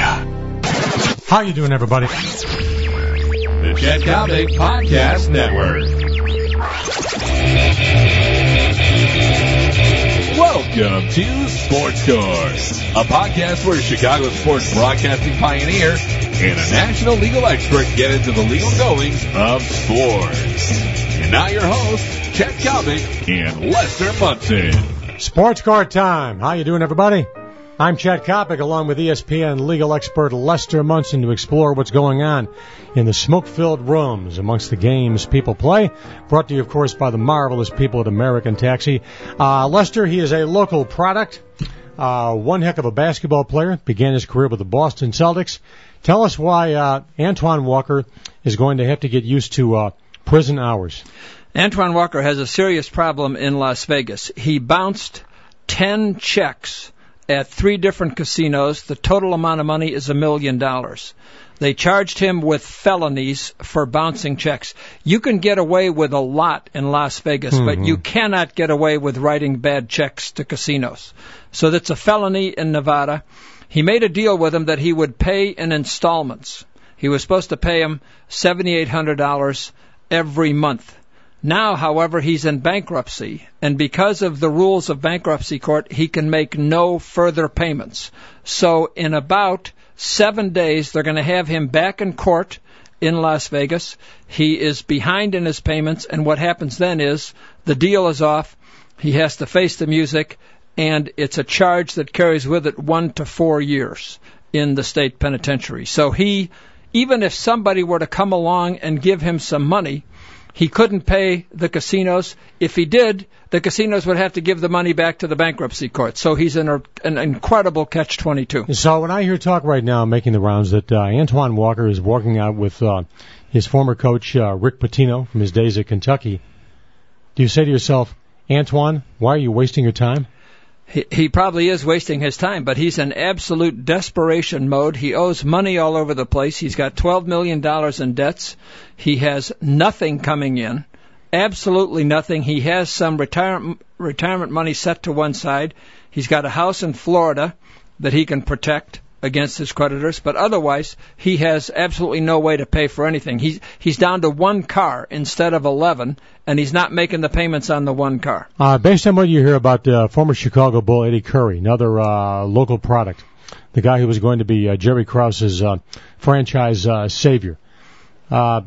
How you doing, everybody? The Chet Coppock Podcast Network. Welcome to Sports Court, a podcast where Chicago sports broadcasting pioneer and a national legal expert get into the legal goings of sports. And now your hosts, Chet Coppock and Lester Munson. Sports Court time. How you doing, everybody? I'm Chet Coppock, along with ESPN legal expert Lester Munson, to explore what's going on in the smoke-filled rooms amongst the games people play. Brought to you, of course, by the marvelous people at American Taxi. Uh, Lester, he is a local product. Uh, one heck of a basketball player. Began his career with the Boston Celtics. Tell us why uh, Antoine Walker is going to have to get used to uh, prison hours. Antoine Walker has a serious problem in Las Vegas. He bounced 10 checks at three different casinos. The total amount of money is a million dollars. They charged him with felonies for bouncing checks. You can get away with a lot in Las Vegas, but mm-hmm. you cannot get away with writing bad checks to casinos. So that's a felony in Nevada. He made a deal with him that he would pay in installments. He was supposed to pay him $7,800 every month. Now, however, he's in bankruptcy, and because of the rules of bankruptcy court, he can make no further payments. So, in about seven days, they're going to have him back in court in Las Vegas. He is behind in his payments, and what happens then is the deal is off. He has to face the music, and it's a charge that carries with it one to four years in the state penitentiary. So he, even if somebody were to come along and give him some money, he couldn't pay the casinos. If he did, the casinos would have to give the money back to the bankruptcy court. So he's in a, an incredible catch-22. So when I hear talk right now making the rounds that uh, Antoine Walker is working out with uh, his former coach uh, Rick Pitino from his days at Kentucky, do you say to yourself, Antoine, why are you wasting your time? He, he probably is wasting his time, but he's in absolute desperation mode. He owes money all over the place. He's got $12 million in debts. He has nothing coming in. Absolutely nothing. He has some retirement, retirement money set to one side. He's got a house in Florida that he can protect against his creditors, but otherwise he has absolutely no way to pay for anything. He's he's down to one car instead of eleven, and he's not making the payments on the one car. Uh, based on what you hear about uh, former Chicago Bull Eddie Curry, another uh, local product, the guy who was going to be uh, Jerry Krause's uh, franchise uh, savior. Uh,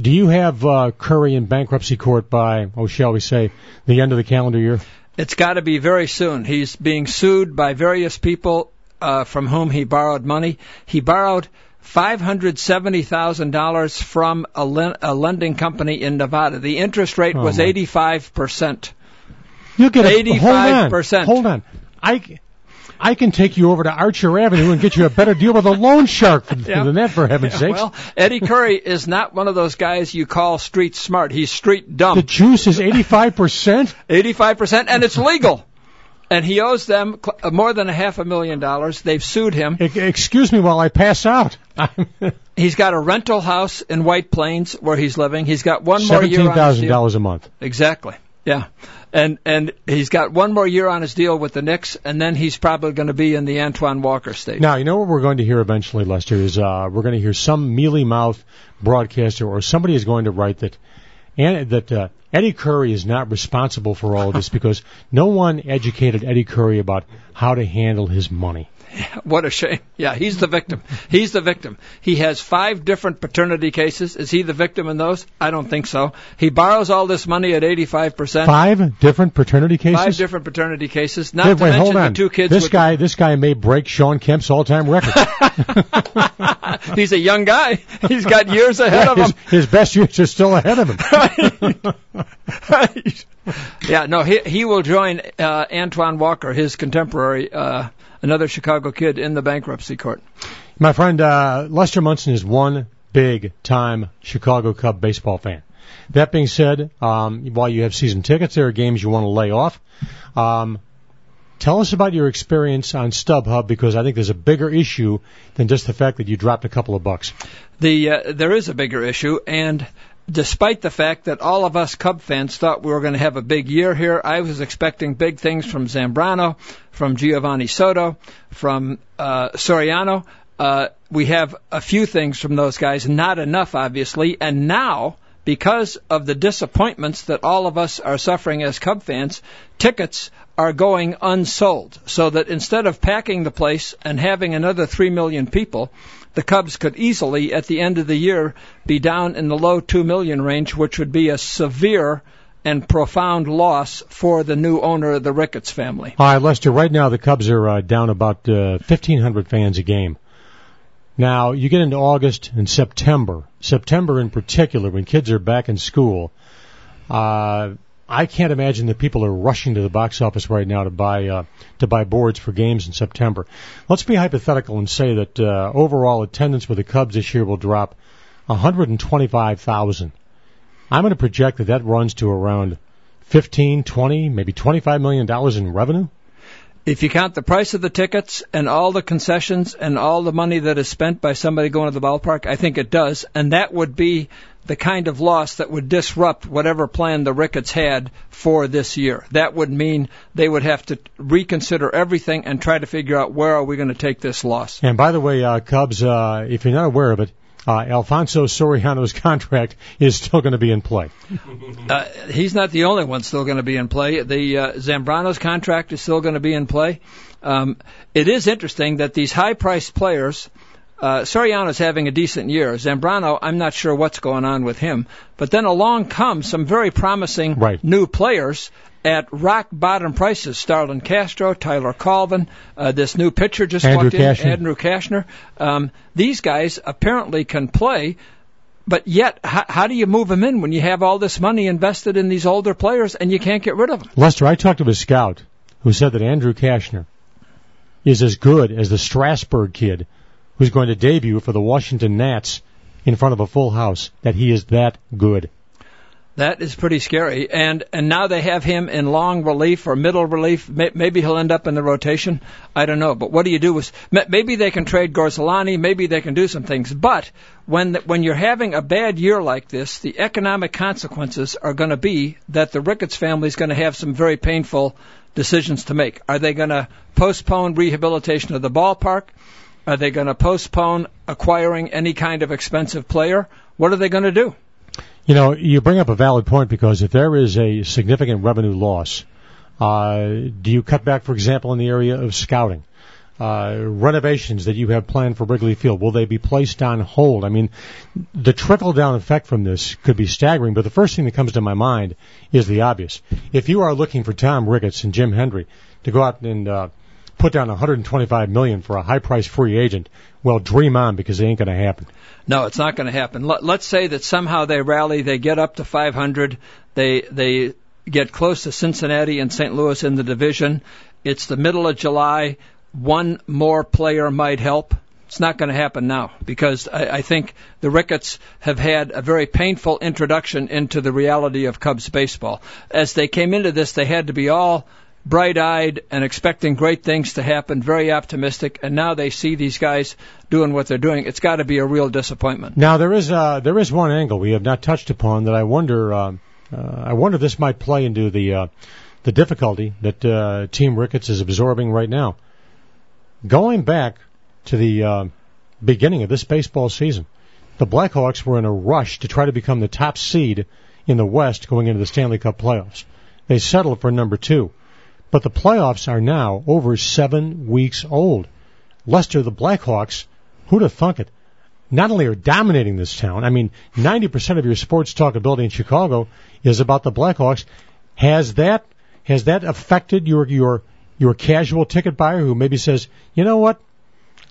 do you have uh, Curry in bankruptcy court by, oh, shall we say, the end of the calendar year? It's got to be very soon. He's being sued by various people uh, from whom he borrowed money. He borrowed five hundred seventy thousand dollars from a, len- a lending company in Nevada. The interest rate Oh, was my- eighty five percent. You get a, hold on, 85%. Hold on, I, I can take you over to Archer Avenue and get you a better deal with a loan shark than, Yeah. than that, for heaven's sakes. Well, Eddie Curry is not one of those guys you call street smart. He's street dumb. the juice is eighty-five percent. Eighty-five percent, and it's legal. And he owes them uh, more than a half a million dollars. They've sued him. Excuse me while I pass out. He's got a rental house in White Plains where he's living. He's got one more year Seventeen on his deal. dollars a month. Exactly. Yeah. And and he's got one more year on his deal with the Knicks, and then he's probably going to be in the Antoine Walker stage. Now, you know what we're going to hear eventually, Lester, is uh, we're going to hear some mealy mouth broadcaster or somebody is going to write that and that uh, Eddie Curry is not responsible for all of this because no one educated Eddie Curry about how to handle his money. What a shame. Yeah, he's the victim. He's the victim. He has five different paternity cases. Is he the victim in those? I don't think so. He borrows all this money at 85%. Five different paternity cases. Five different paternity cases. Not wait, to wait, mention hold on. the two kids this guy, this guy may break Shawn Kemp's all-time record. He's a young guy. He's got years ahead of his, him. his best years are still ahead of him. right. Yeah, no, he he will join uh, Antoine Walker, his contemporary, uh, another Chicago kid, in the bankruptcy court. My friend uh, Lester Munson is one big-time Chicago Cub baseball fan. That being said, um, while you have season tickets, there are games you want to lay off. Um, tell us about your experience on StubHub because I think there's a bigger issue than just the fact that you dropped a couple of bucks. The uh, there is a bigger issue, and despite the fact that all of us Cub fans thought we were going to have a big year here, I was expecting big things from Zambrano, from Geovany Soto, from uh, Soriano. Uh, we have a few things from those guys, not enough, obviously, and now because of the disappointments that all of us are suffering as Cub fans, tickets are going unsold. So that instead of packing the place and having another 3 million people, the Cubs could easily, at the end of the year, be down in the low 2 million range, which would be a severe and profound loss for the new owner of the Ricketts family. All right, Lester, right now the Cubs are uh, down about uh, 1,500 fans a game. Now, you get into August and September, September in particular, when kids are back in school, uh, I can't imagine that people are rushing to the box office right now to buy uh, to buy boards for games in September. Let's be hypothetical and say that uh, overall attendance for the Cubs this year will drop 125,000. I'm going to project that that runs to around 15, 20, maybe 25 million dollars in revenue. If you count the price of the tickets and all the concessions and all the money that is spent by somebody going to the ballpark, I think it does, and that would be the kind of loss that would disrupt whatever plan the Ricketts had for this year. That would mean they would have to reconsider everything and try to figure out where are we going to take this loss. And by the way, uh, Cubs, uh, if you're not aware of it, uh, Alfonso Soriano's contract is still going to be in play. Uh, he's not the only one still going to be in play. The uh, Zambrano's contract is still going to be in play. Um, it is interesting that these high-priced players uh, Soriano's having a decent year. Zambrano, I'm not sure what's going on with him. But then along come some very promising right. new players at rock bottom prices. Starlin Castro, Tyler Colvin, uh, this new pitcher just Andrew walked Cashner. in, Andrew Cashner. Um, these guys apparently can play. But yet, how, how do you move them in when you have all this money invested in these older players and you can't get rid of them? Lester, I talked to a scout who said that Andrew Cashner is as good as the Strasburg kid who's going to debut for the Washington Nats in front of a full house, that he is that good. That is pretty scary. And and now they have him in long relief or middle relief. Maybe he'll end up in the rotation. I don't know. But what do you do with? Maybe they can trade Gorzelanny. Maybe they can do some things. But when when you're having a bad year like this, the economic consequences are going to be that the Ricketts family is going to have some very painful decisions to make. Are they going to postpone rehabilitation of the ballpark? Are they going to postpone acquiring any kind of expensive player? What are they going to do? You know, you bring up a valid point because if there is a significant revenue loss, uh, do you cut back, for example, in the area of scouting? Uh, renovations that you have planned for Wrigley Field, will they be placed on hold? I mean, the trickle down effect from this could be staggering, but the first thing that comes to my mind is the obvious. If you are looking for Tom Ricketts and Jim Hendry to go out and uh, put down 125 million for a high price free agent, well, dream on because it ain't going to happen. No, it's not going to happen. Let's say that somehow they rally, they get up to 500, they they get close to Cincinnati and St. Louis in the division. It's the middle of July. One more player might help. It's not going to happen now because I, I think the Ricketts have had a very painful introduction into the reality of Cubs baseball. As they came into this, they had to be all bright eyed and expecting great things to happen, very optimistic, and now they see these guys doing what they're doing. It's got to be a real disappointment. Now there is uh, there is one angle we have not touched upon that I wonder uh, uh, I wonder if this might play into the uh, the difficulty that uh, Team Ricketts is absorbing right now. Going back to the uh, beginning of this baseball season, the Blackhawks were in a rush to try to become the top seed in the West going into the Stanley Cup playoffs. They settled for number two. But the playoffs are now over seven weeks old. Lester, the Blackhawks, who'd have thunk it? Not only are dominating this town, I mean, 90% of your sports talkability in Chicago is about the Blackhawks. Has that, has that affected your, your, your casual ticket buyer who maybe says, you know what?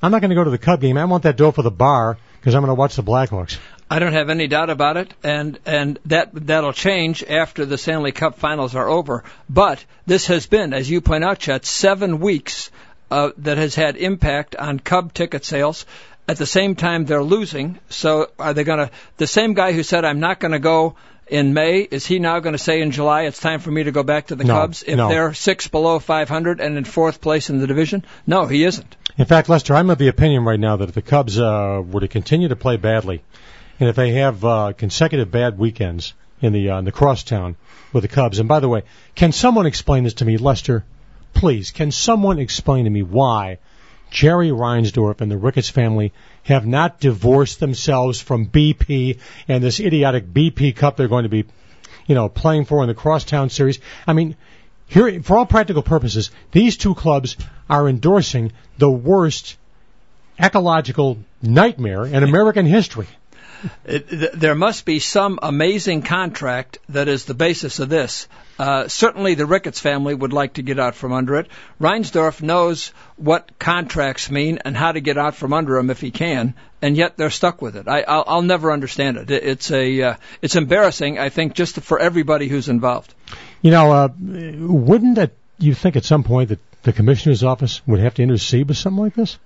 I'm not going to go to the Cub game. I want that dough for the bar because I'm going to watch the Blackhawks. I don't have any doubt about it, and and that that'll change after the Stanley Cup Finals are over. But this has been, as you point out, Chet, seven weeks uh, that has had impact on Cub ticket sales. At the same time, they're losing. So are they going to? The same guy who said I'm not going to go in May, is he now going to say in July it's time for me to go back to the no, Cubs if no. they're six below 500 and in fourth place in the division? No, he isn't. In fact, Lester, I'm of the opinion right now that if the Cubs uh, were to continue to play badly and if they have uh, consecutive bad weekends in the uh, in the crosstown with the Cubs, and by the way, can someone explain this to me, Lester? Please, can someone explain to me why Jerry Reinsdorf and the Ricketts family have not divorced themselves from BP and this idiotic BP Cup they're going to be, you know, playing for in the Crosstown Series. I mean, here, for all practical purposes, these two clubs are endorsing the worst ecological nightmare in American history. It, there must be some amazing contract that is the basis of this. Uh, certainly, the Ricketts family would like to get out from under it. Reinsdorf knows what contracts mean and how to get out from under them if he can, and yet they're stuck with it. I, I'll, I'll never understand it. It's a, uh, it's embarrassing. I think just for everybody who's involved. You know, uh, wouldn't that you think at some point that the commissioner's office would have to intercede with something like this?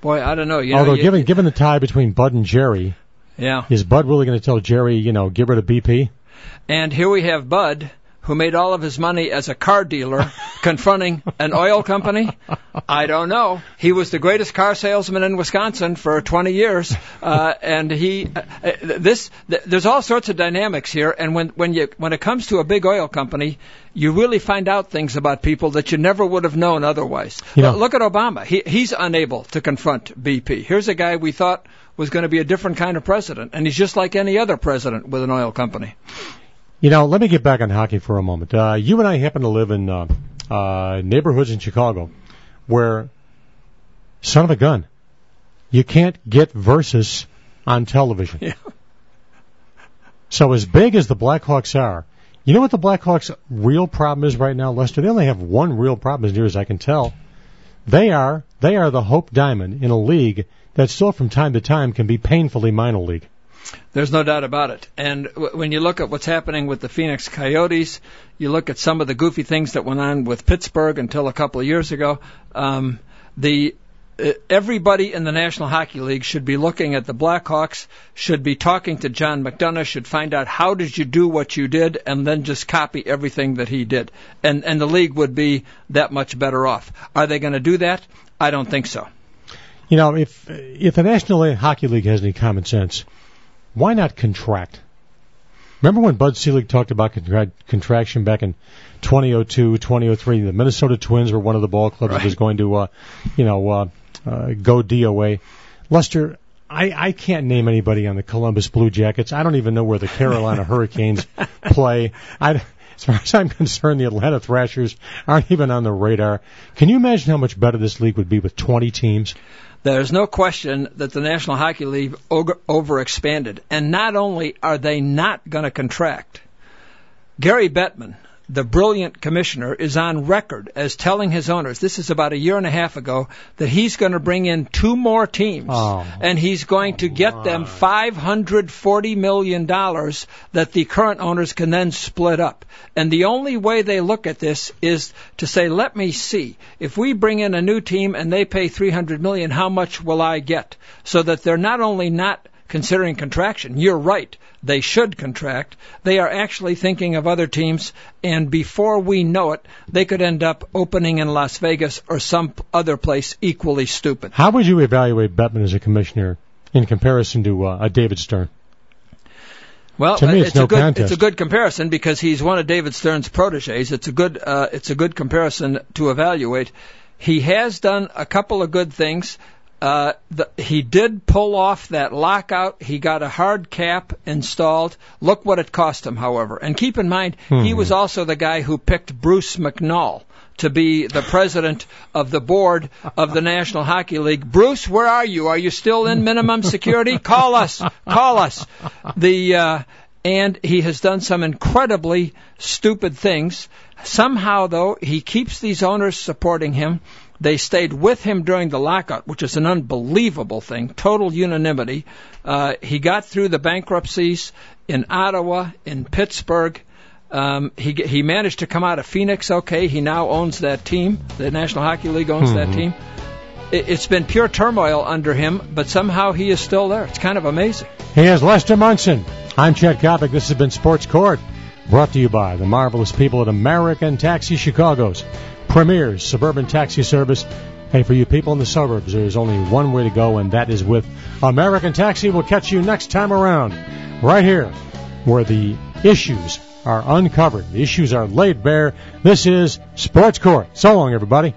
Boy, I don't know. You Although know, you, given given the tie between Bud and Jerry, yeah, is Bud really going to tell Jerry, you know, get rid of BP? And here we have Bud, who made all of his money as a car dealer, confronting an oil company. I don't know. He was the greatest car salesman in Wisconsin for 20 years, uh, and he uh, this th- there's all sorts of dynamics here. And when when you when it comes to a big oil company, you really find out things about people that you never would have known otherwise. Know- Look at Obama. He he's unable to confront BP. Here's a guy we thought was going to be a different kind of president, and he's just like any other president with an oil company. You know, let me get back on hockey for a moment. Uh, you and I happen to live in uh, uh, neighborhoods in Chicago where, son of a gun, you can't get versus on television. Yeah. So as big as the Blackhawks are, you know what the Blackhawks' real problem is right now, Lester? They only have one real problem, as near as I can tell. They are they are the Hope Diamond in a league that still, from time to time, can be painfully minor league. There's no doubt about it. And w- when you look at what's happening with the Phoenix Coyotes, you look at some of the goofy things that went on with Pittsburgh until a couple of years ago. Um, the uh, everybody in the National Hockey League should be looking at the Blackhawks, should be talking to John McDonough, should find out how did you do what you did, and then just copy everything that he did, and and the league would be that much better off. Are they going to do that? I don't think so. You know, if if the National Hockey League has any common sense, why not contract? Remember when Bud Selig talked about contra- contraction back in 2002, 2003? The Minnesota Twins were one of the ball clubs that was going to, uh, you know, uh, uh, go DOA. Lester, I, I can't name anybody on the Columbus Blue Jackets. I don't even know where the Carolina Hurricanes play. I, as far as I'm concerned, the Atlanta Thrashers aren't even on the radar. Can you imagine how much better this league would be with 20 teams? There's no question that the National Hockey League over- overexpanded. And not only are they not going to contract, Gary Bettman, the brilliant commissioner, is on record as telling his owners, this is about a year and a half ago, that he's going to bring in two more teams. Oh. and he's going to get them $540 million that the current owners can then split up. And the only way they look at this is to say, let me see. If we bring in a new team and they pay 300 million, how much will I get? So that they're not only not considering contraction, you're right, they should contract. They are actually thinking of other teams, and before we know it, they could end up opening in Las Vegas or some other place equally stupid. How would you evaluate Bettman as a commissioner in comparison to uh, a David Stern? Well, To me, uh, it's no a good contest. it's a good comparison because he's one of David Stern's proteges. It's a good uh, it's a good comparison to evaluate. He has done a couple of good things. Uh, the, he did pull off that lockout. He got a hard cap installed. Look what it cost him, however. And keep in mind, he was also the guy who picked Bruce McNall to be the president of the board of the National Hockey League. Bruce, where are you? Are you still in minimum security? Call us. Call us. The uh, and he has done some incredibly stupid things. Somehow, though, he keeps these owners supporting him. They stayed with him during the lockout, which is an unbelievable thing. Total unanimity. Uh, he got through the bankruptcies in Ottawa, in Pittsburgh. Um, he he managed to come out of Phoenix. Okay, he now owns that team. The National Hockey League owns that team. It, it's been pure turmoil under him, but somehow he is still there. It's kind of amazing. He is Lester Munson. I'm Chet Coppock. This has been Sports Court, brought to you by the marvelous people at American Taxi Chicago's premier suburban taxi service. Hey, for you people in the suburbs, there's only one way to go, and that is with American Taxi. We'll catch you next time around, right here, where the issues are uncovered. The issues are laid bare. This is Sports Court. So long, everybody.